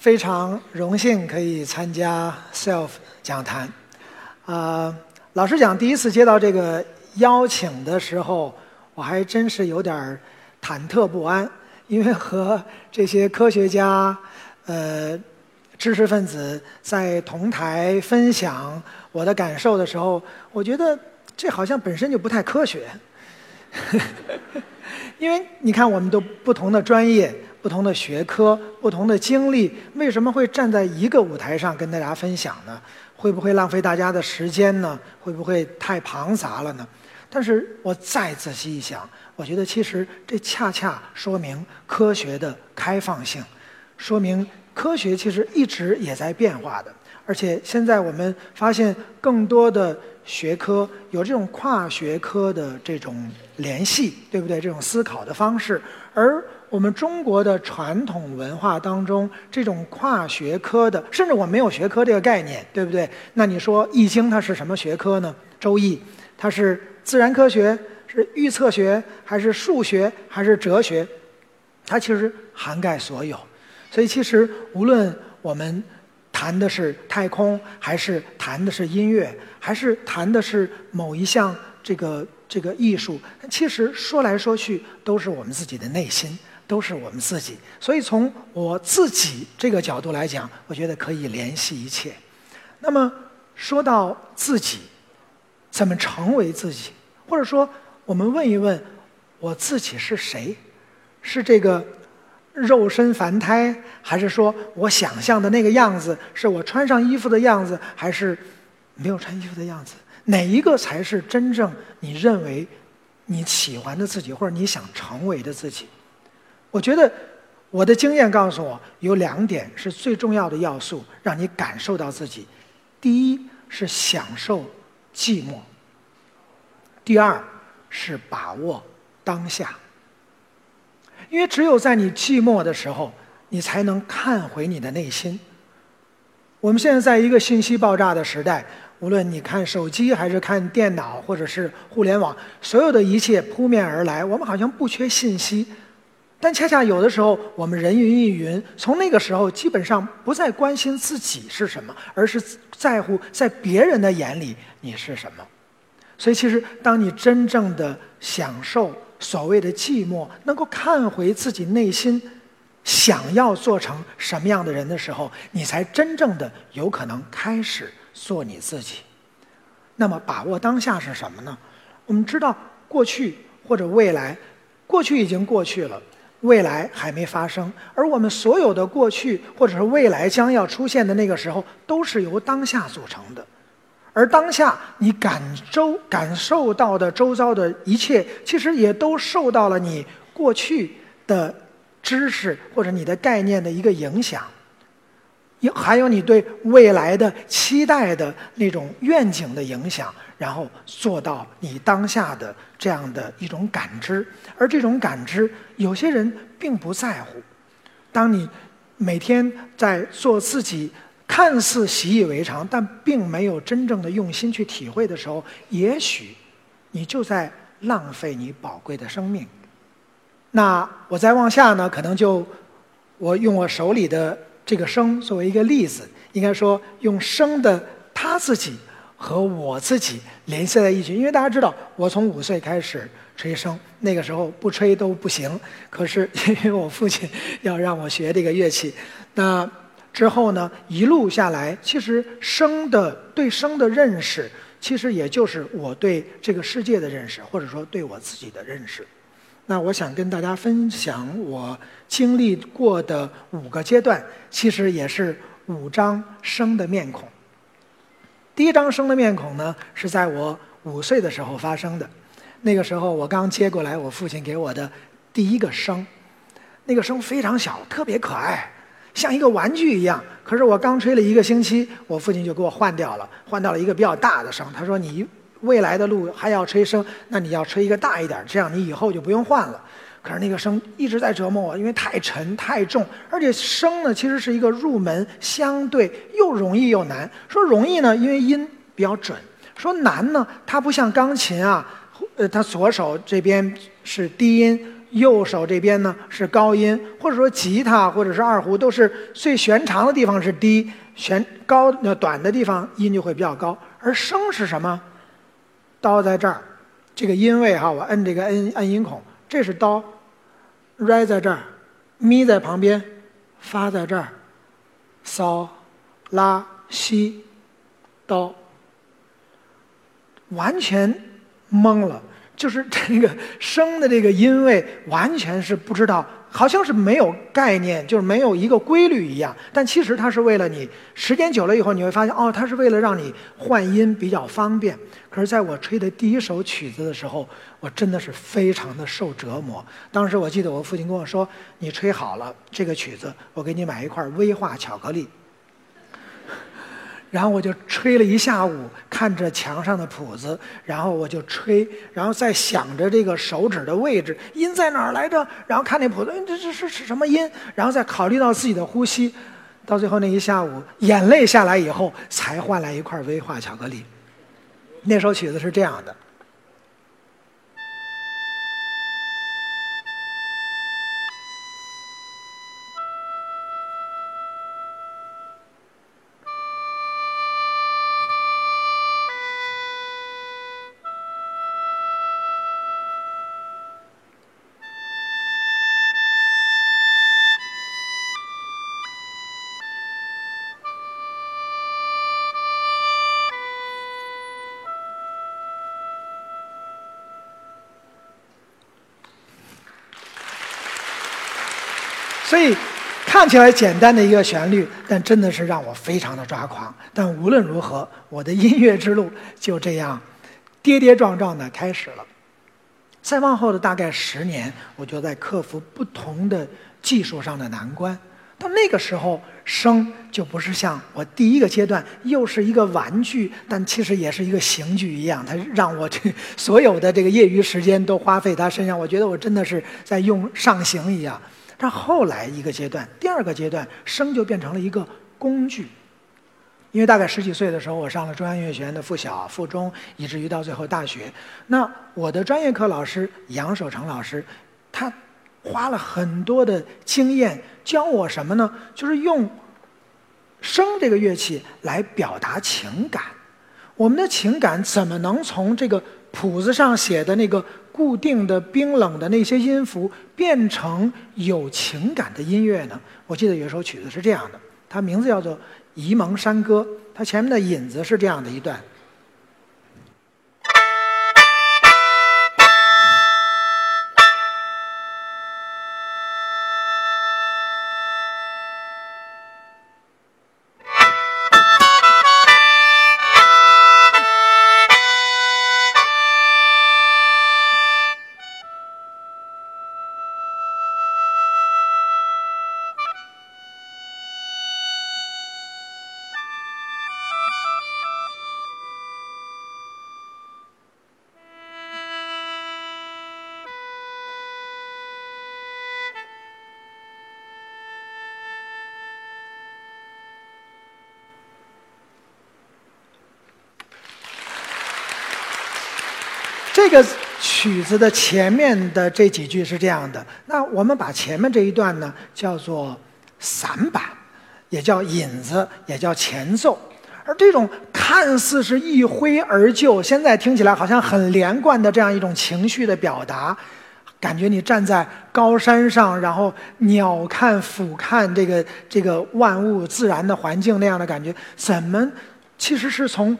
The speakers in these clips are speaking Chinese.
非常荣幸可以参加 SELF 讲坛。啊，老实讲，第一次接到这个邀请的时候，我还真是有点忐忑不安，因为和这些科学家、呃知识分子在同台分享我的感受的时候，我觉得这好像本身就不太科学。因为你看，我们都不同的专业。不同的学科、不同的经历，为什么会站在一个舞台上跟大家分享呢？会不会浪费大家的时间呢？会不会太庞杂了呢？但是我再仔细一想，我觉得其实这恰恰说明科学的开放性，说明科学其实一直也在变化的。而且现在我们发现更多的学科有这种跨学科的这种联系，对不对？这种思考的方式，而我们中国的传统文化当中，这种跨学科的，甚至我没有学科这个概念，对不对？那你说《易经》它是什么学科呢？《周易》它是自然科学，是预测学，还是数学，还是哲学？它其实涵盖所有。所以其实无论我们谈的是太空，还是谈的是音乐，还是谈的是某一项这个这个艺术，其实说来说去都是我们自己的内心。都是我们自己，所以从我自己这个角度来讲，我觉得可以联系一切。那么说到自己，怎么成为自己？或者说，我们问一问，我自己是谁？是这个肉身凡胎，还是说我想象的那个样子？是我穿上衣服的样子，还是没有穿衣服的样子？哪一个才是真正你认为你喜欢的自己，或者你想成为的自己？我觉得我的经验告诉我，有两点是最重要的要素，让你感受到自己。第一是享受寂寞，第二是把握当下。因为只有在你寂寞的时候，你才能看回你的内心。我们现在在一个信息爆炸的时代，无论你看手机还是看电脑，或者是互联网，所有的一切扑面而来，我们好像不缺信息。但恰恰有的时候，我们人云亦云。从那个时候，基本上不再关心自己是什么，而是在乎在别人的眼里你是什么。所以，其实当你真正的享受所谓的寂寞，能够看回自己内心想要做成什么样的人的时候，你才真正的有可能开始做你自己。那么，把握当下是什么呢？我们知道，过去或者未来，过去已经过去了。未来还没发生，而我们所有的过去或者是未来将要出现的那个时候，都是由当下组成的。而当下你感周感受到的周遭的一切，其实也都受到了你过去的知识或者你的概念的一个影响。有还有你对未来的期待的那种愿景的影响，然后做到你当下的这样的一种感知，而这种感知，有些人并不在乎。当你每天在做自己看似习以为常，但并没有真正的用心去体会的时候，也许你就在浪费你宝贵的生命。那我再往下呢？可能就我用我手里的。这个生作为一个例子，应该说用生的他自己和我自己联系在一起。因为大家知道，我从五岁开始吹笙，那个时候不吹都不行。可是 因为我父亲要让我学这个乐器，那之后呢，一路下来，其实笙的对笙的认识，其实也就是我对这个世界的认识，或者说对我自己的认识。那我想跟大家分享我经历过的五个阶段，其实也是五张生的面孔。第一张生的面孔呢，是在我五岁的时候发生的。那个时候我刚接过来我父亲给我的第一个生，那个生非常小，特别可爱，像一个玩具一样。可是我刚吹了一个星期，我父亲就给我换掉了，换到了一个比较大的声。他说：“你未来的路还要吹声，那你要吹一个大一点，这样你以后就不用换了。”可是那个声一直在折磨我，因为太沉太重，而且声呢其实是一个入门，相对又容易又难。说容易呢，因为音比较准；说难呢，它不像钢琴啊，呃，它左手这边是低音，右手这边呢是高音，或者说吉他或者是二胡都是最弦长的地方是低，弦高那短的地方音就会比较高。而声是什么？刀在这儿，这个音位哈，我摁这个摁摁音孔。这是刀，re 在这儿，咪在旁边，发在这儿，骚，拉，西，刀，完全懵了，就是这个声的这个音位，完全是不知道。好像是没有概念，就是没有一个规律一样。但其实它是为了你，时间久了以后，你会发现，哦，它是为了让你换音比较方便。可是在我吹的第一首曲子的时候，我真的是非常的受折磨。当时我记得我父亲跟我说：“你吹好了这个曲子，我给你买一块威化巧克力。”然后我就吹了一下午，看着墙上的谱子，然后我就吹，然后再想着这个手指的位置，音在哪儿来着？然后看那谱子，这这是是什么音？然后再考虑到自己的呼吸，到最后那一下午，眼泪下来以后，才换来一块威化巧克力。那首曲子是这样的。所以看起来简单的一个旋律，但真的是让我非常的抓狂。但无论如何，我的音乐之路就这样跌跌撞撞的开始了。再往后的大概十年，我就在克服不同的技术上的难关。到那个时候，声就不是像我第一个阶段又是一个玩具，但其实也是一个刑具一样。它让我这所有的这个业余时间都花费它身上，我觉得我真的是在用上刑一样。但后来一个阶段，第二个阶段，声就变成了一个工具。因为大概十几岁的时候，我上了中央音乐学院的附小、附中，以至于到最后大学。那我的专业课老师杨守成老师，他花了很多的经验教我什么呢？就是用声这个乐器来表达情感。我们的情感怎么能从这个谱子上写的那个？固定的冰冷的那些音符变成有情感的音乐呢？我记得有一首曲子是这样的，它名字叫做《沂蒙山歌》，它前面的引子是这样的一段。这个曲子的前面的这几句是这样的，那我们把前面这一段呢叫做散板，也叫引子，也叫前奏。而这种看似是一挥而就，现在听起来好像很连贯的这样一种情绪的表达，感觉你站在高山上，然后鸟瞰俯瞰这个这个万物自然的环境那样的感觉，怎么其实是从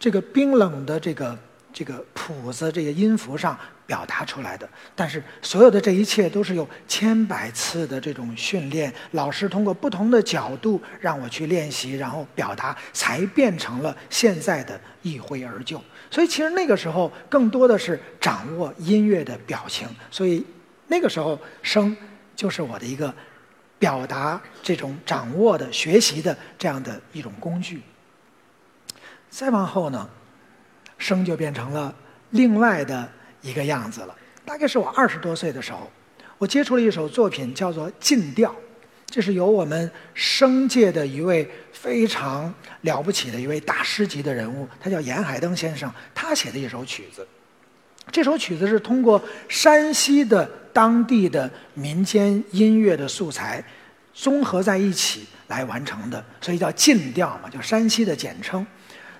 这个冰冷的这个。这个谱子、这个音符上表达出来的，但是所有的这一切都是有千百次的这种训练，老师通过不同的角度让我去练习，然后表达，才变成了现在的一挥而就。所以其实那个时候更多的是掌握音乐的表情，所以那个时候声就是我的一个表达这种掌握的、学习的这样的一种工具。再往后呢，声就变成了另外的一个样子了。大概是我二十多岁的时候，我接触了一首作品，叫做《禁调》，这是由我们声界的一位非常了不起的一位大师级的人物，他叫严海登先生，他写的一首曲子。这首曲子是通过山西的当地的民间音乐的素材综合在一起来完成的，所以叫禁调嘛，叫山西的简称。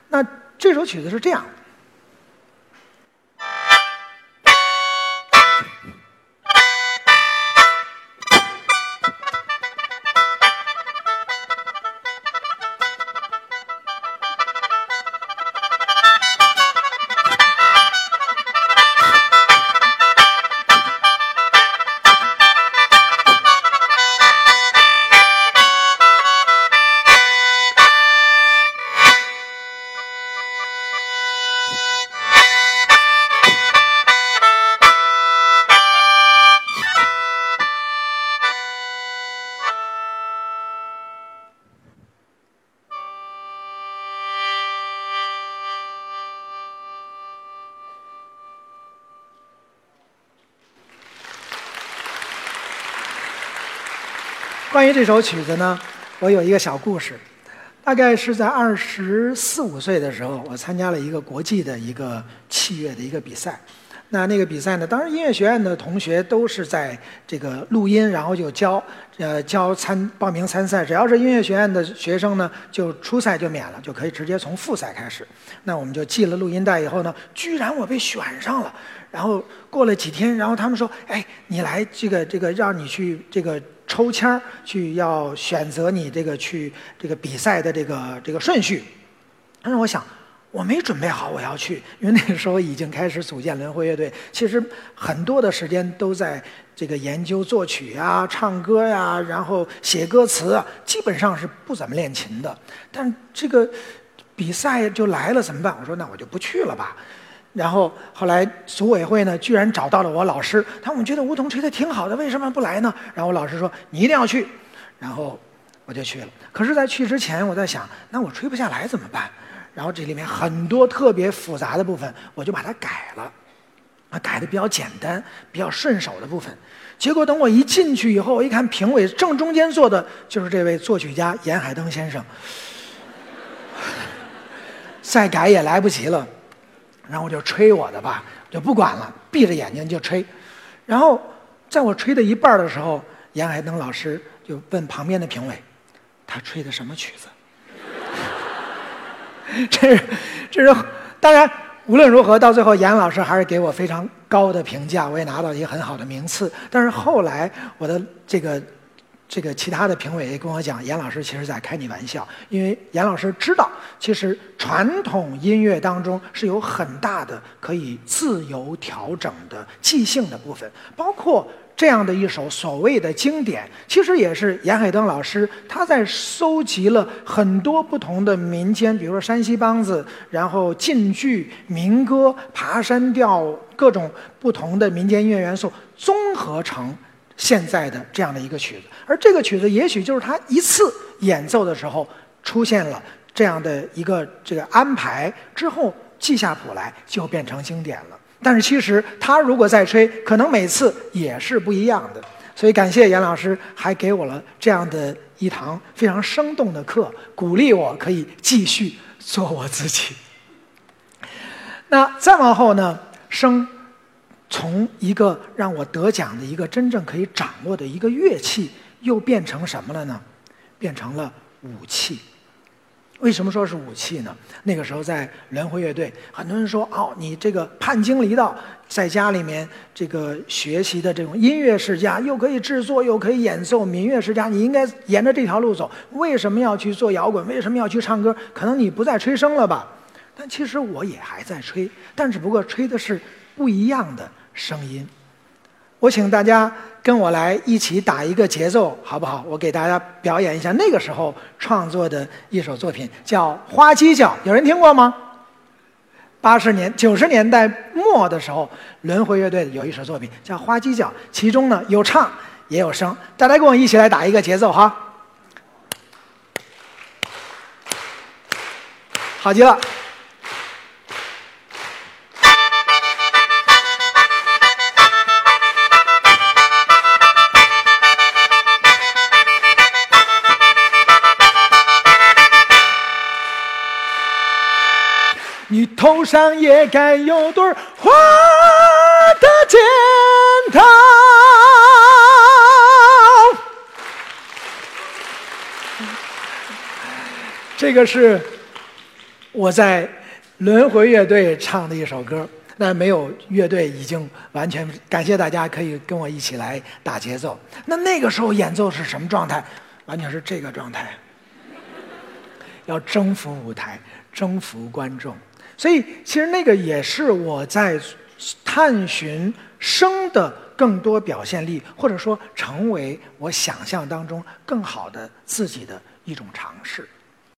那这首曲子是这样。关于这首曲子呢，我有一个小故事。大概是在二十四五岁的时候，我参加了一个国际的一个器乐的一个比赛。那那个比赛呢，当时音乐学院的同学都是在这个录音，然后就交，呃，交参报名参赛。只要是音乐学院的学生呢，就初赛就免了，就可以直接从复赛开始。那我们就寄了录音带以后呢，居然我被选上了。然后过了几天，然后他们说：“哎，你来这个这个，让你去这个。”抽签儿去要选择你这个去这个比赛的这个这个顺序，但是我想我没准备好我要去，因为那个时候已经开始组建轮回乐队，其实很多的时间都在这个研究作曲呀、唱歌呀，然后写歌词啊，基本上是不怎么练琴的。但这个比赛就来了怎么办？我说那我就不去了吧。然后后来组委会呢，居然找到了我老师，他们觉得梧桐吹的挺好的，为什么不来呢？然后我老师说你一定要去，然后我就去了。可是，在去之前，我在想，那我吹不下来怎么办？然后这里面很多特别复杂的部分，我就把它改了，啊，改的比较简单、比较顺手的部分。结果等我一进去以后，我一看评委正中间坐的就是这位作曲家严海登先生，再改也来不及了。然后我就吹我的吧，就不管了，闭着眼睛就吹。然后在我吹的一半的时候，严海登老师就问旁边的评委：“他吹的什么曲子？” 这是，这是当然，无论如何，到最后严老师还是给我非常高的评价，我也拿到一个很好的名次。但是后来我的这个。这个其他的评委也跟我讲，严老师其实在开你玩笑，因为严老师知道，其实传统音乐当中是有很大的可以自由调整的即兴的部分，包括这样的一首所谓的经典，其实也是严海登老师他在收集了很多不同的民间，比如说山西梆子，然后晋剧、民歌、爬山调各种不同的民间音乐元素综合成。现在的这样的一个曲子，而这个曲子也许就是他一次演奏的时候出现了这样的一个这个安排之后记下谱来就变成经典了。但是其实他如果再吹，可能每次也是不一样的。所以感谢严老师还给我了这样的一堂非常生动的课，鼓励我可以继续做我自己。那再往后呢，生。从一个让我得奖的一个真正可以掌握的一个乐器，又变成什么了呢？变成了武器。为什么说是武器呢？那个时候在轮回乐队，很多人说：“哦，你这个叛经离道，在家里面这个学习的这种音乐世家，又可以制作，又可以演奏民乐世家，你应该沿着这条路走。为什么要去做摇滚？为什么要去唱歌？可能你不再吹笙了吧？但其实我也还在吹，但只不过吹的是不一样的。”声音，我请大家跟我来一起打一个节奏，好不好？我给大家表演一下那个时候创作的一首作品，叫《花鸡叫》，有人听过吗？八十年、九十年代末的时候，轮回乐队有一首作品叫《花鸡叫》，其中呢有唱也有声。大家跟我一起来打一个节奏哈，好极了。上也该有对花的剪刀。这个是我在轮回乐队唱的一首歌，那没有乐队已经完全感谢大家可以跟我一起来打节奏。那那个时候演奏是什么状态？完全是这个状态，要征服舞台，征服观众。所以，其实那个也是我在探寻生的更多表现力，或者说成为我想象当中更好的自己的一种尝试。